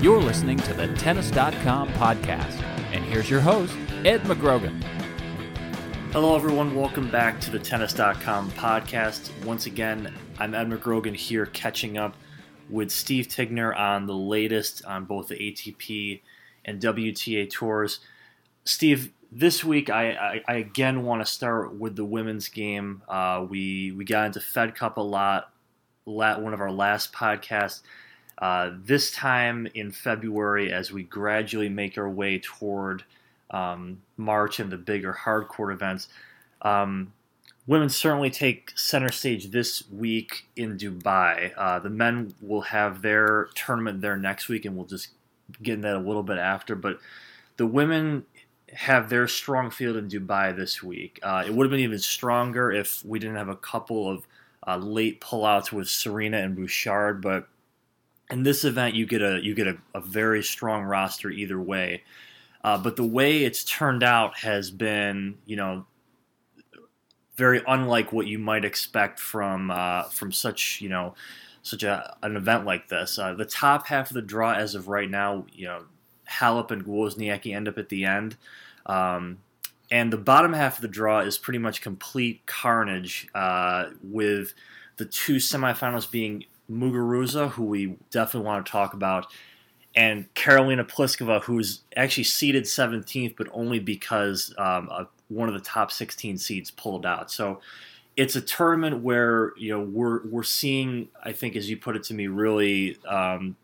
You're listening to the Tennis.com podcast. And here's your host, Ed McGrogan. Hello, everyone. Welcome back to the Tennis.com podcast. Once again, I'm Ed McGrogan here catching up with Steve Tignor on the latest on both the ATP and WTA tours. Steve, this week I, I, I again want to start with the women's game. Uh, we we got into Fed Cup a lot, one of our last podcasts. Uh, this time in February, as we gradually make our way toward um, March and the bigger hardcourt events, um, women certainly take center stage this week in Dubai. Uh, the men will have their tournament there next week, and we'll just get in that a little bit after. But the women have their strong field in Dubai this week. Uh, it would have been even stronger if we didn't have a couple of uh, late pullouts with Serena and Bouchard, but in this event you get a you get a, a very strong roster either way. Uh, but the way it's turned out has been, you know, very unlike what you might expect from uh, from such, you know, such a, an event like this. Uh, the top half of the draw, as of right now, you know, Halep and Wozniacki end up at the end, um, and the bottom half of the draw is pretty much complete carnage, uh, with the two semifinals being Muguruza, who we definitely want to talk about, and Karolina Pliskova, who's actually seeded 17th, but only because um, one of the top 16 seeds pulled out. So it's a tournament where you know we're we're seeing, I think, as you put it to me, really um,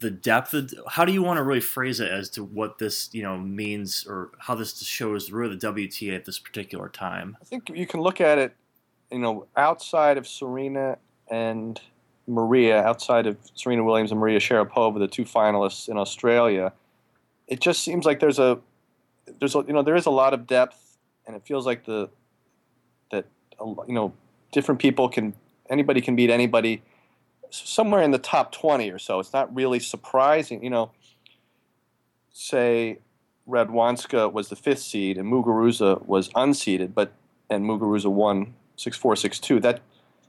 the depth. Of, how do you want to really phrase it as to what this you know means, or how this shows really the WTA at this particular time? I think you can look at it, you know, outside of Serena and Maria, outside of Serena Williams and Maria Sharapova, the two finalists in Australia, it just seems like there's a there's a, you know there is a lot of depth, and it feels like the that you know different people can anybody can beat anybody somewhere in the top 20 or so. It's not really surprising, you know. Say Radwanska was the fifth seed and Muguruza was unseeded, but and Muguruza won six four six two. That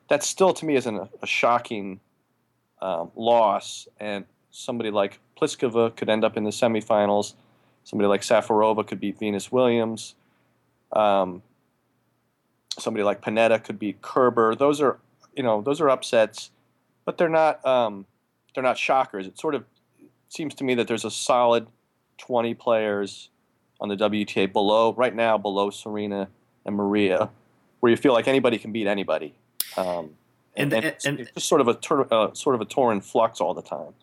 that still to me a, a shocking um, loss. And somebody like Pliskova could end up in the semifinals. Somebody like Safarova could beat Venus Williams. Um, somebody like Pennetta could beat Kerber. Those are, you know, those are upsets, but they're not um, they're not shockers. It sort of seems to me that there's a solid 20 players on the WTA below right now below Serena and Maria, where you feel like anybody can beat anybody. Um, and, and, it's, and, it's just sort of a uh, sort of a tour in flux all the time.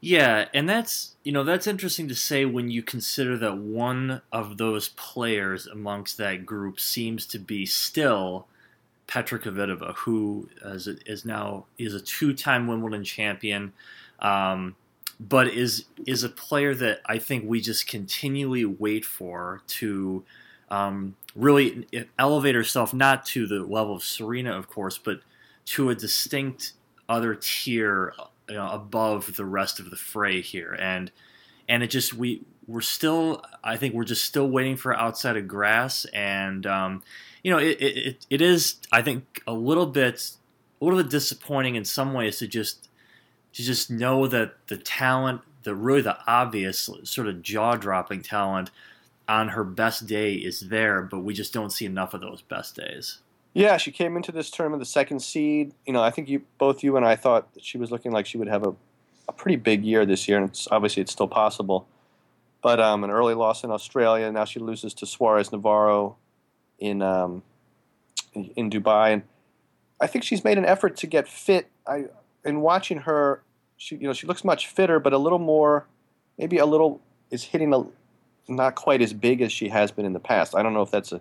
Yeah, and that's you know that's interesting to say when you consider that one of those players amongst that group seems to be still Petra Kvitova, who is, is now is a two-time Wimbledon champion, um, but is is a player that I think we just continually wait for to um, really elevate herself not to the level of Serena, of course, but to a distinct other tier you know, above the rest of the fray here. And and it just we we're still I think we're just still waiting for outside of grass and um, you know it, it it is I think a little bit a little bit disappointing in some ways to just to just know that the talent the really the obvious sort of jaw dropping talent on her best day is there, but we just don't see enough of those best days. Yeah, she came into this tournament the second seed. You know, I think you both you and I thought that she was looking like she would have a, a pretty big year this year, and it's obviously it's still possible. But um, an early loss in Australia. Now she loses to Suarez Navarro in um, in Dubai, and I think she's made an effort to get fit. I in watching her, she you know she looks much fitter, but a little more maybe a little is hitting a not quite as big as she has been in the past. I don't know if that's a,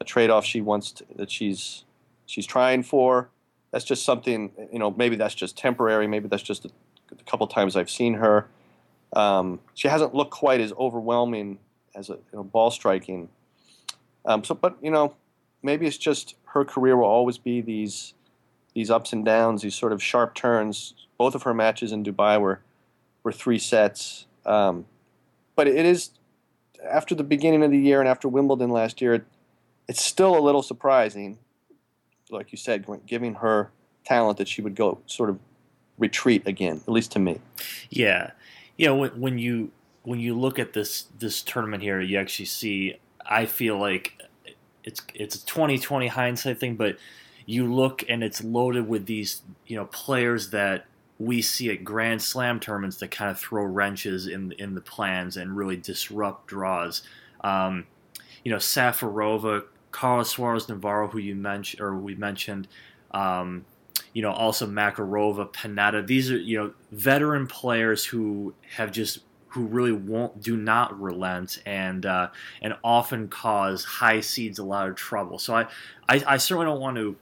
a trade off she wants to, that she's she's trying for. That's just something you know. Maybe that's just temporary. Maybe that's just a, a couple times I've seen her. Um, she hasn't looked quite as overwhelming as a you know, ball striking. Um, so, but you know, maybe it's just her career will always be these these ups and downs, these sort of sharp turns. Both of her matches in Dubai were were three sets, um, but it is after the beginning of the year and after Wimbledon last year. It, it's still a little surprising, like you said, giving her talent that she would go sort of retreat again, at least to me. Yeah, you know when, when you when you look at this this tournament here, you actually see. I feel like it's it's a 2020 hindsight thing, but you look and it's loaded with these you know players that we see at Grand Slam tournaments that kind of throw wrenches in in the plans and really disrupt draws. Um, you know, Safarova, Carla Suarez Navarro, who you mentioned or we mentioned. Um, you know, also Makarova, Pennetta. These are you know veteran players who have just who really won't do not relent and uh, and often cause high seeds a lot of trouble. So I I, I certainly don't want to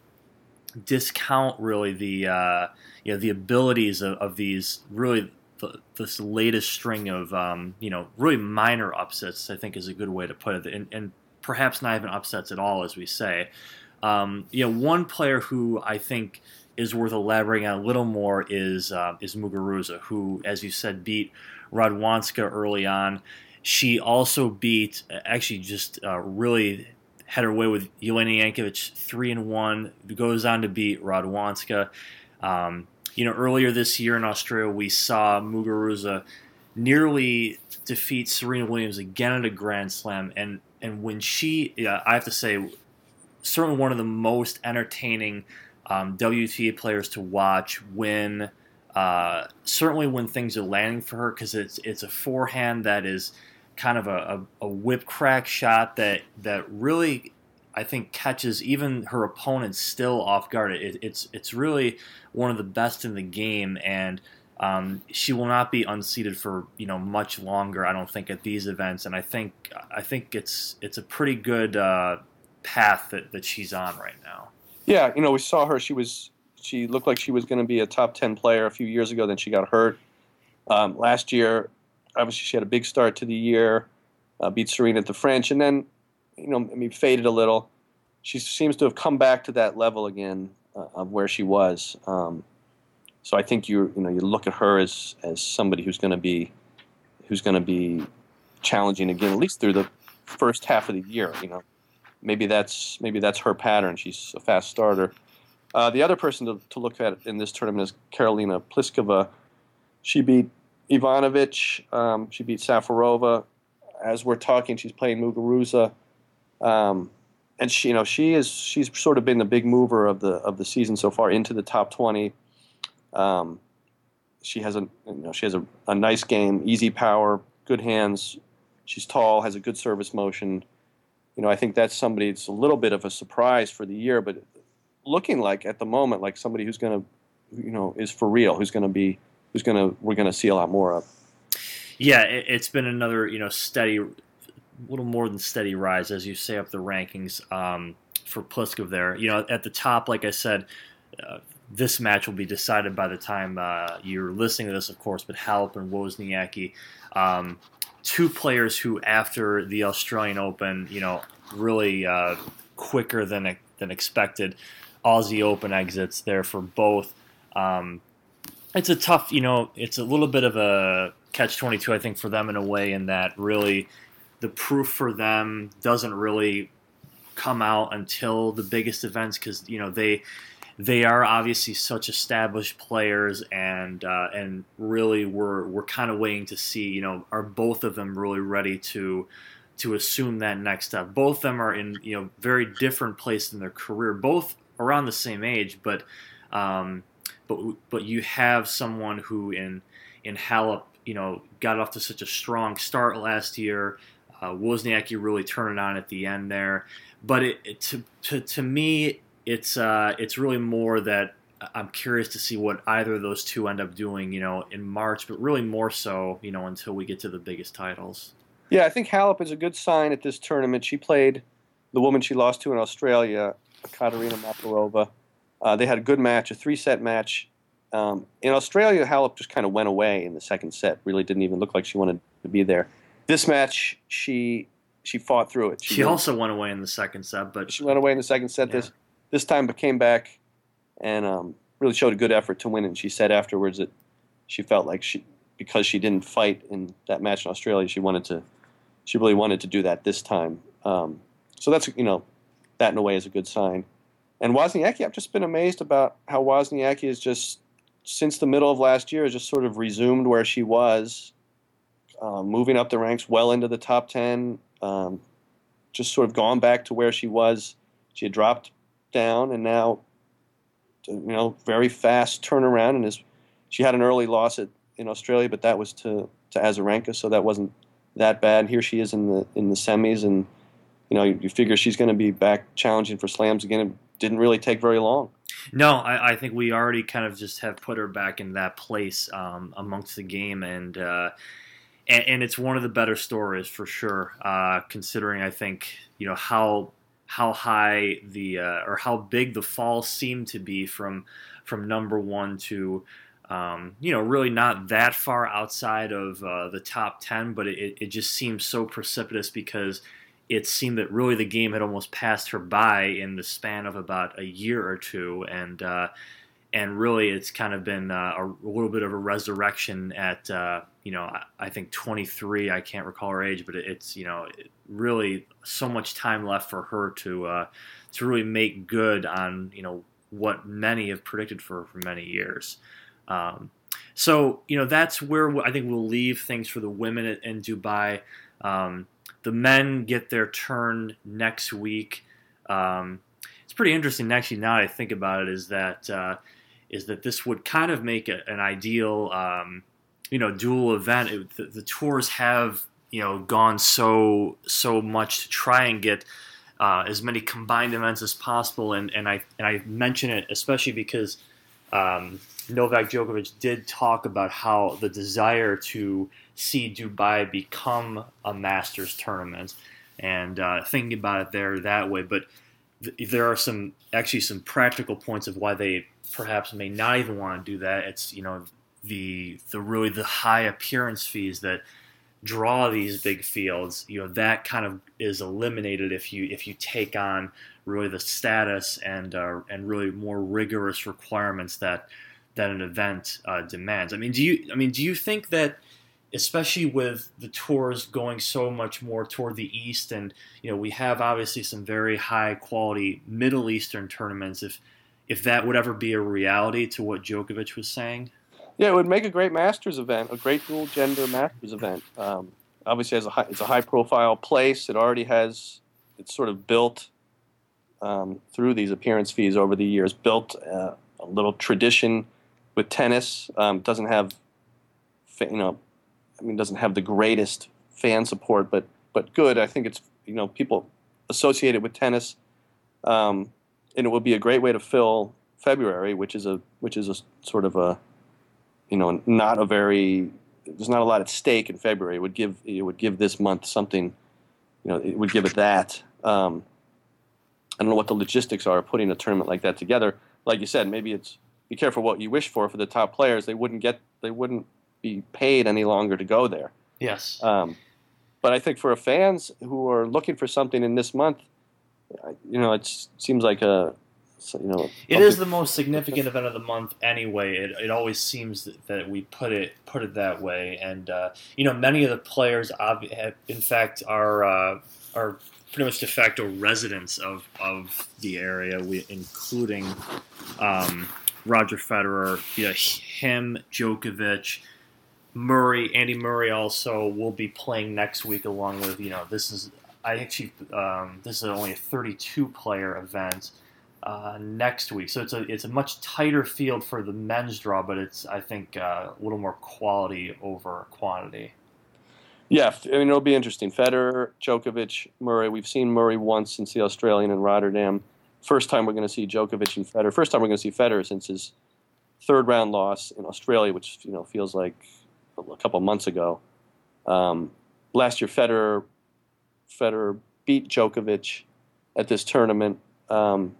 discount really the uh, you know the abilities of, of these really the, this latest string of um, you know really minor upsets. I think is a good way to put it, and, and perhaps not even upsets at all, as we say. Um, you know, one player who I think is worth elaborating on a little more is uh, is Muguruza, who, as you said, beat Radwanska early on. She also beat, actually, just uh, really had her way with Jelena Jankovic, three and one. Goes on to beat Radwanska. Um, you know, earlier this year in Australia, we saw Muguruza nearly defeat Serena Williams again at a Grand Slam, and and when she, yeah, I have to say, certainly one of the most entertaining um, WTA players to watch when uh, certainly when things are landing for her because it's it's a forehand that is kind of a, a, a, whip crack shot that that really I think catches even her opponents still off guard. It, it's it's really one of the best in the game, and um, she will not be unseated for you know much longer. I don't think at these events, and I think I think it's it's a pretty good uh, path that, that she's on right now. Yeah, you know, we saw her. She was she looked like she was going to be a top 10 player a few years ago. Then she got hurt. Um, last year, obviously, she had a big start to the year, uh, beat Serena at the French, and then, you know, I mean, faded a little. She seems to have come back to that level again uh, of where she was. Um, so I think you you know you look at her as as somebody who's going to be who's going to be challenging again at least through the first half of the year. You know, maybe that's maybe that's her pattern. She's a fast starter. Uh, the other person to, to, look at in this tournament is Karolina Pliskova. She beat Ivanovic. Um, she beat Safarova. As we're talking, she's playing Muguruza. Um, and she, you know, she is she's sort of been the big mover of the of the season so far into the top twenty. Um, she has a you know she has a, a nice game, easy power, good hands. She's tall, has a good service motion. You know, I think that's somebody. It's a little bit of a surprise for the year, but looking like at the moment like somebody who's going to, you know, is for real, who's going to be, who's to, we're going to see a lot more of. Yeah, it, has been another, you know, steady, little more than steady rise as you say up the rankings um, for Pliskova there. You know, at the top, like I said, uh, this match will be decided by the time uh, you're listening to this, of course. But Halep and Wozniacki, um, two players who, after the Australian Open, you know, really uh, quicker than than expected, Aussie Open exits there for both. Um, it's a tough, you know, it's a little bit of a catch 22, I think, for them in a way, in that really the proof for them doesn't really come out until the biggest events because, you know, they. They are obviously such established players, and uh, and really we're we're kind of waiting to see. You know, are both of them really ready to to assume that next step? Both of them are in you know very different place in their career. Both around the same age, but um, but but you have someone who in in Halep, you know, got off to such a strong start last year. Uh, Wozniacki really turned it on at the end there, but it, it, to, to to me, it's uh, it's really more that I'm curious to see what either of those two end up doing, you know, in March, but really more so, you know, until we get to the biggest titles. Yeah, I think Halep is a good sign at this tournament. She played the woman she lost to in Australia, Katerina Makarova. Uh, they had a good match, a three-set match. Um, in Australia, Halep just kind of went away in the second set. Really didn't even look like she wanted to be there. This match, she she fought through it. She, she also went away in the second set, but she went away in the second set. Yeah. This this time, but came back and um, really showed a good effort to win. And she said afterwards that she felt like she because she didn't fight in that match in Australia, she wanted to she really wanted to do that this time. Um, so that's you know that in a way is a good sign. And Wozniacki, I've just been amazed about how Wozniacki has just since the middle of last year has just sort of resumed where she was, uh, moving up the ranks well into the top ten. Um, just sort of gone back to where she was. She had dropped down, and now, you know, very fast turnaround. And is she had an early loss at, in Australia, but that was to to Azarenka, so that wasn't that bad. Here she is in the in the semis, and you know, you, you figure she's going to be back challenging for slams again. It didn't really take very long. No, I, I, think we already kind of just have put her back in that place um, amongst the game, and, uh, and, and it's one of the better stories for sure. Uh, considering I think you know how how high the uh, or how big the fall seemed to be from from number one to um, you know really not that far outside of uh, the top ten, but it, it just seems so precipitous because it seemed that really the game had almost passed her by in the span of about a year or two, and uh, and really it's kind of been uh, a, little bit of a resurrection at uh, you know I, think 23. I can't recall her age, but it, it's you know really so much time left for her to uh, to really make good on you know what many have predicted for for many years. Um, so you know that's where I think we'll leave things for the women in Dubai. Um, the men get their turn next week. Um, it's pretty interesting, actually. Now I think about it, is that uh, is that this would kind of make a, an ideal, um, you know, dual event. It, the, the, tours have you know gone so so much to try and get uh, as many combined events as possible, and and I and I mention it especially because um, Novak Djokovic did talk about how the desire to see Dubai become a Masters tournament, and uh, thinking about it there that way. But th- there are some actually some practical points of why they perhaps may not even want to do that. It's you know the the really the high appearance fees that draw these big fields. You know that kind of is eliminated if you if you take on really the status and uh, and really more rigorous requirements that that an event uh, demands. I mean, do you I mean do you think that especially with the tours going so much more toward the east and you know we have obviously some very high quality middle eastern tournaments if if that would ever be a reality to what Djokovic was saying? Yeah it would make a great masters event a great dual gender masters event. Um, obviously a high, it's a high profile place. It already has it's sort of built um, through these appearance fees over the years built uh, a little tradition with tennis um, doesn't have you know I mean, doesn't have the greatest fan support, but but good. I think it's you know people associated with tennis, um, and it would be a great way to fill February, which is a which is a sort of a you know not a very there's not a lot at stake in February. It would give it would give this month something, you know, it would give it that. Um, I don't know what the logistics are of putting a tournament like that together. Like you said, maybe it's be careful what you wish for for the top players. They wouldn't get they wouldn't be paid any longer to go there. Yes. Um, but I think for fans who are looking for something in this month, you know, it seems like a you know, it is the most significant event of the month anyway. It, it always seems that, that we put it put it that way, and uh, you know, many of the players, have, in fact, are uh, are pretty much de facto residents of, of the area, we, including um, Roger Federer, him, Djokovic, Murray, Andy Murray also will be playing next week along with you know this is I actually um, this is only a 32 player event uh, next week, so it's a it's a much tighter field for the men's draw, but it's I think uh, a little more quality over quantity. Yeah, I mean it'll be interesting. Federer, Djokovic, Murray. We've seen Murray once since the Australian in Rotterdam. first time we're going to see Djokovic and Federer. First time we're going to see Federer since his third round loss in Australia, which you know feels like a couple months ago. Um, last year, Federer Federer beat Djokovic at this tournament. Um,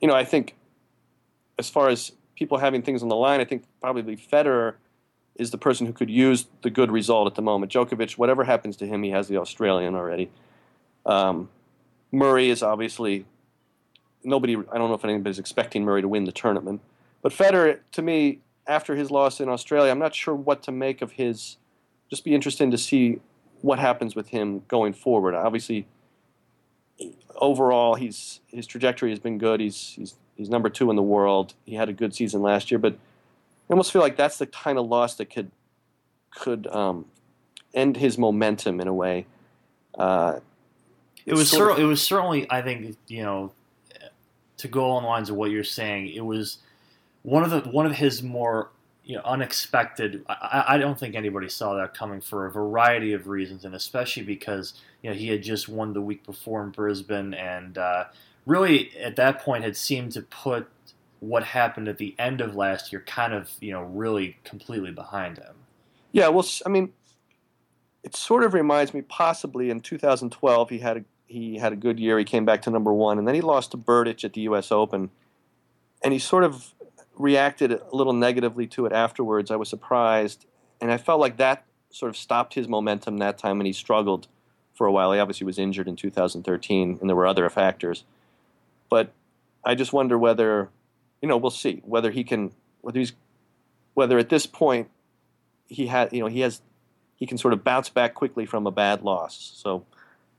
you know, I think as far as people having things on the line, I think probably Federer is the person who could use the good result at the moment. Djokovic, whatever happens to him, he has the Australian already. Um, Murray is obviously nobody. I don't know if anybody's expecting Murray to win the tournament, but Federer, to me, after his loss in Australia, I'm not sure what to make of his. Just be interesting to see what happens with him going forward. Obviously, overall, he's his trajectory has been good. He's he's he's number two in the world. He had a good season last year, but I almost feel like that's the kind of loss that could could um, end his momentum in a way. Uh, it was cer- of, it was certainly I think you know to go on the lines of what you're saying. It was one of the one of his more you know, unexpected. I, I, don't think anybody saw that coming for a variety of reasons, and especially because you know he had just won the week before in Brisbane, and uh, really at that point had seemed to put what happened at the end of last year kind of you know really completely behind him. Yeah, well, I mean, it sort of reminds me possibly in 2012 he had a he had a good year. He came back to number one, and then he lost to Berdych at the U.S. Open, and he sort of reacted a little negatively to it afterwards. I was surprised, and I felt like that sort of stopped his momentum that time, and he struggled for a while. He obviously was injured in 2013, and there were other factors. But I just wonder whether, you know, we'll see whether he can, whether he's, whether at this point he had, you know, he has, he can sort of bounce back quickly from a bad loss. So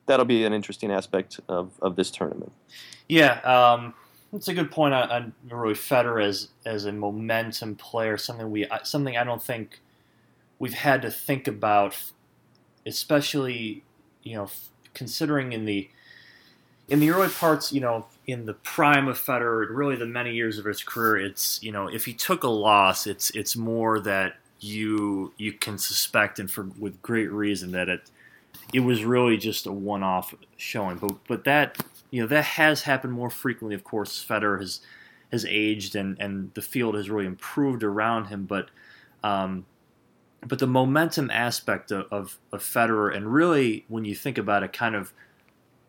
that'll be an interesting aspect of, of this tournament. Yeah. Um that's a good point on, on Roy Federer as as a momentum player. Something we something I don't think we've had to think about, especially you know considering in the in the early parts, you know, in the prime of Federer, really the many years of his career, it's you know, if he took a loss, it's it's more that you you can suspect, and for with great reason, that it it was really just a one off showing. But but that you know that has happened more frequently. Of course, Federer has has aged and and the field has really improved around him, but um, but the momentum aspect of, of, of Federer and really when you think about it, kind of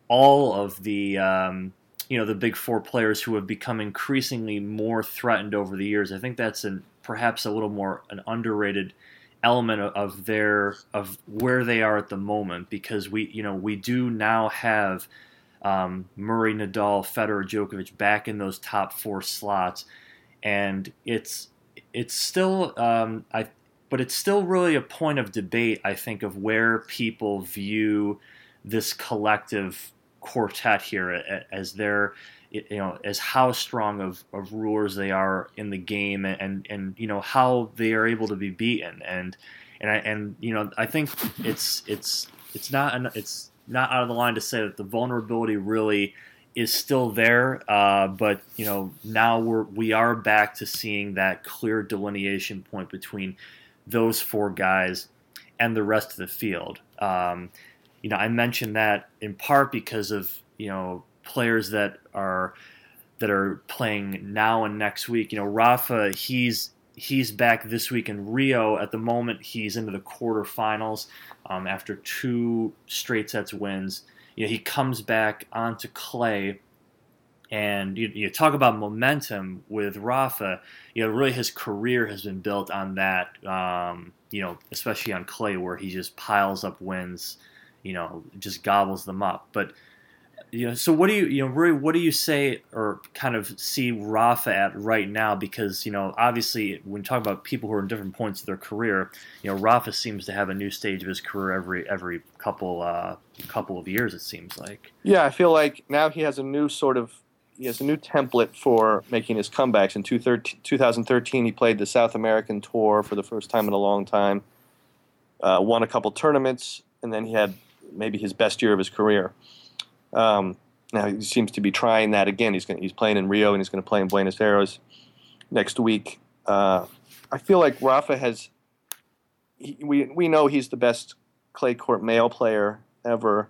all of the um, you know the big four players who have become increasingly more threatened over the years. I think that's an perhaps a little more an underrated element of, of their of where they are at the moment because we you know we do now have um, Murray, Nadal, Federer, Djokovic back in those top four slots, and it's it's still um, I but it's still really a point of debate I think of where people view this collective quartet here as their you know as how strong of, of rulers they are in the game and and you know how they are able to be beaten and and I and you know I think it's it's it's not it's not out of the line to say that the vulnerability really is still there, uh, but you know now we're we are back to seeing that clear delineation point between those four guys and the rest of the field. Um, you know, I mentioned that in part because of you know players that are that are playing now and next week. You know, Rafa, he's he's back this week in Rio. At the moment, he's into the quarterfinals um, after two straight sets wins. You know, he comes back onto clay, and you, you talk about momentum with Rafa. You know, really his career has been built on that. Um, you know, especially on clay where he just piles up wins. You know, just gobbles them up. But you know, so what do you, you know, what do you say or kind of see Rafa at right now? Because you know, obviously, when you talk about people who are in different points of their career, you know, Rafa seems to have a new stage of his career every every couple uh, couple of years. It seems like. Yeah, I feel like now he has a new sort of he has a new template for making his comebacks. In 2013, he played the South American tour for the first time in a long time. Uh, won a couple tournaments, and then he had maybe his best year of his career. Um, now he seems to be trying that again. He's going he's playing in Rio and he's going to play in Buenos Aires next week. Uh, I feel like Rafa has. He, we we know he's the best clay court male player ever,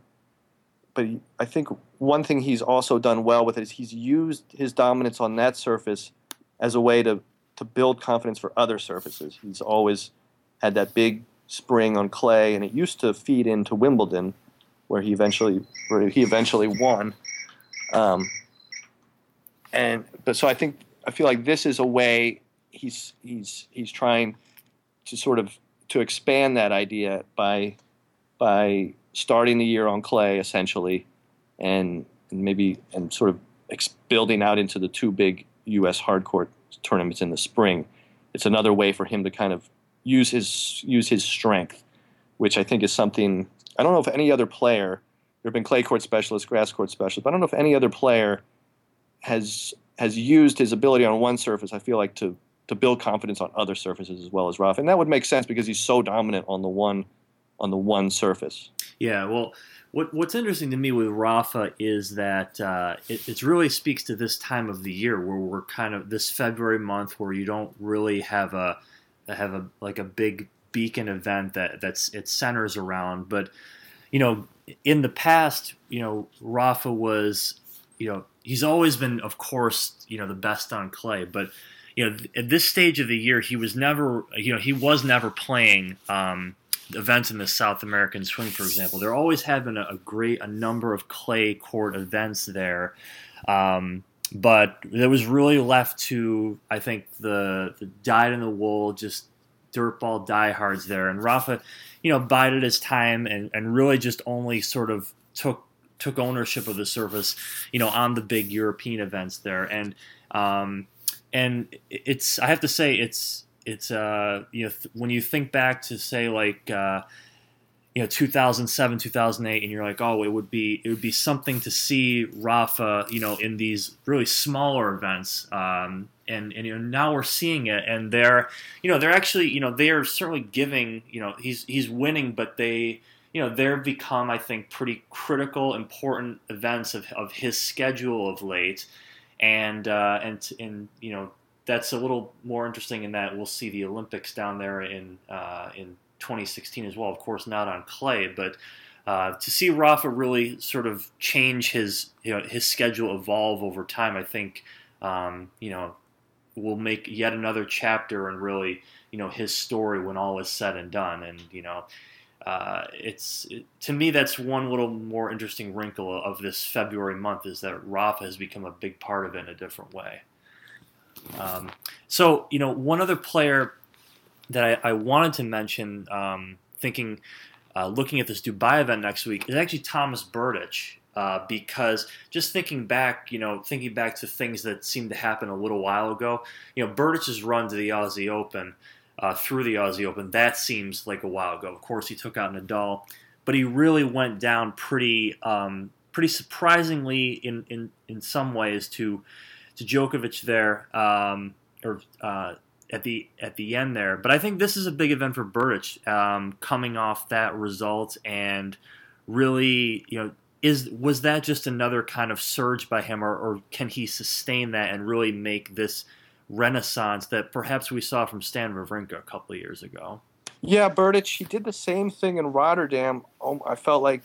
but he, I think one thing he's also done well with it is he's used his dominance on that surface as a way to to build confidence for other surfaces. He's always had that big spring on clay, and it used to feed into Wimbledon, where he eventually where he eventually won. Um, and but so I think I feel like this is a way he's he's he's trying to sort of to expand that idea by by starting the year on clay essentially, and, and maybe and sort of ex- building out into the two big U.S. hardcourt tournaments in the spring. It's another way for him to kind of use his use his strength, which I think is something I don't know if any other player. There have been clay court specialists, grass court specialists, but I don't know if any other player has has used his ability on one surface. I feel like to to build confidence on other surfaces as well as Rafa, and that would make sense because he's so dominant on the one on the one surface. Yeah, well, what what's interesting to me with Rafa is that uh, it, it really speaks to this time of the year where we're kind of this February month where you don't really have a have a like a big beacon event that that's it centers around, but you know, in the past, you know, Rafa was, you know, he's always been, of course, you know, the best on clay, but you know, at this stage of the year, he was never, you know, he was never playing um, events in the South American swing, for example. There always have been a, a great, a number of clay court events there. Um, but it was really left to, I think, the, the dyed in the wool, just dirtball diehards there. And Rafa, you know, bided his time and, and really just only sort of took took ownership of the surface, you know, on the big European events there. And um, and it's I have to say it's it's uh you know th- when you think back to say like uh, you know 2007 2008 and you're like oh it would be it would be something to see Rafa you know in these really smaller events. Um, and and you know now we're seeing it and they're you know they're actually you know they are certainly giving you know he's he's winning but they you know they've become I think pretty critical important events of, of his schedule of late. And uh, and and you know that's a little more interesting in that we'll see the Olympics down there in uh, in 2016 as well. Of course, not on clay, but uh, to see Rafa really sort of change his you know his schedule evolve over time, I think um, you know will make yet another chapter and really you know his story when all is said and done. And you know uh, it's it, to me that's one little more interesting wrinkle of this February month is that Rafa has become a big part of it in a different way. Um, so you know, one other player that I, I wanted to mention, um, thinking, uh, looking at this Dubai event next week, is actually Thomas Berdych. Uh, because just thinking back, you know, thinking back to things that seemed to happen a little while ago, you know, Berdych's run to the Aussie Open uh, through the Aussie Open. That seems like a while ago. Of course, he took out Nadal, but he really went down pretty, um, pretty surprisingly in, in in some ways to to Djokovic there, um, or uh, at the at the end there. But I think this is a big event for Berdych, um, coming off that result and really, you know. Is was that just another kind of surge by him, or, or can he sustain that and really make this renaissance that perhaps we saw from Stan Wawrinka a couple of years ago. Yeah, Berdych, he did the same thing in Rotterdam. Oh, I felt like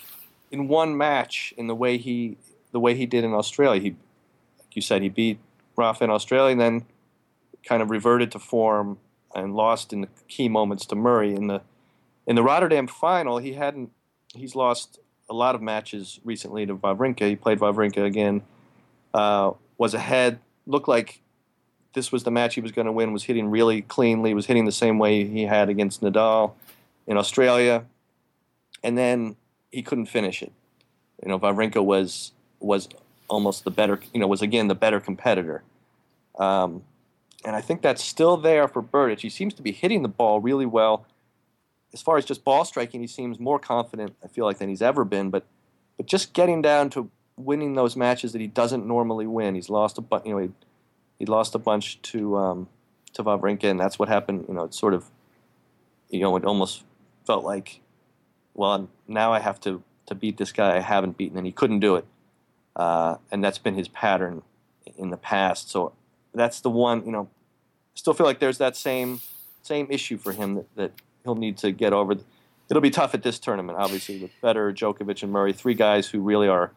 in one match, in the way he the way he did in Australia, he, like you said, he beat Rafa in Australia, and then kind of reverted to form and lost in the key moments to Murray in the in the Rotterdam final. He hadn't he's lost a lot of matches recently to Wawrinka. He played Wawrinka again, uh, was ahead, looked like this was the match he was going to win, was hitting really cleanly, was hitting the same way he had against Nadal in Australia, and then he couldn't finish it. You know, Wawrinka was was almost the better, you know, was again the better competitor. Um, and I think that's still there for Berdych. He seems to be hitting the ball really well. As far as just ball striking, he seems more confident, I feel like, than he's ever been. But, but just getting down to winning those matches that he doesn't normally win. He's lost a, you know, he he lost a bunch to um, to Wawrinka, and that's what happened. You know, it sort of, you know, it almost felt like, well, now I have to to beat this guy I haven't beaten, and he couldn't do it, uh, and that's been his pattern in the past. So that's the one. You know, still feel like there's that same same issue for him that, that he'll need to get over. it'll be tough at this tournament, obviously, with Federer, Djokovic, and Murray, three guys who really are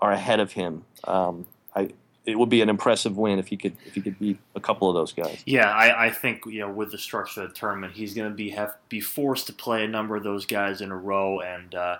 are ahead of him. Um, I it would be an impressive win if he could if he could beat a couple of those guys. Yeah, I, I think you know with the structure of the tournament, he's going to be have be forced to play a number of those guys in a row. And uh,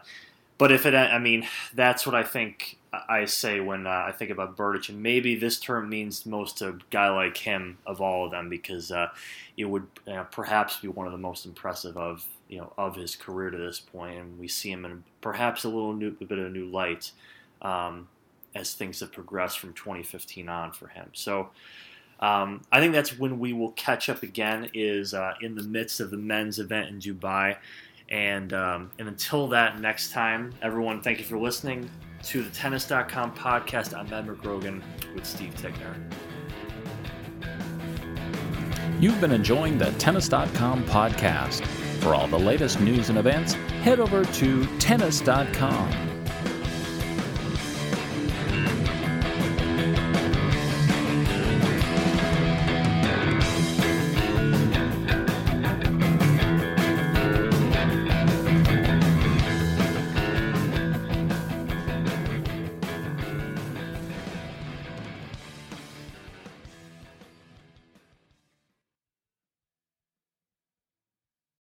but if it, I mean, that's what I think I say when uh, I think about Berdych, and maybe this term means most to a guy like him of all of them because uh, it would perhaps be one of the most impressive of you know of his career to this point, and we see him in perhaps a little new, a bit of a new light. Um, as things have progressed from 2015 on for him. So um, I think that's when we will catch up again is uh, in the midst of the men's event in Dubai. And, um, and until that next time, everyone, thank you for listening to the tennis.com podcast. I'm Ed McGrogan with Steve Tignor. You've been enjoying the tennis.com podcast. For all the latest news and events, head over to tennis.com.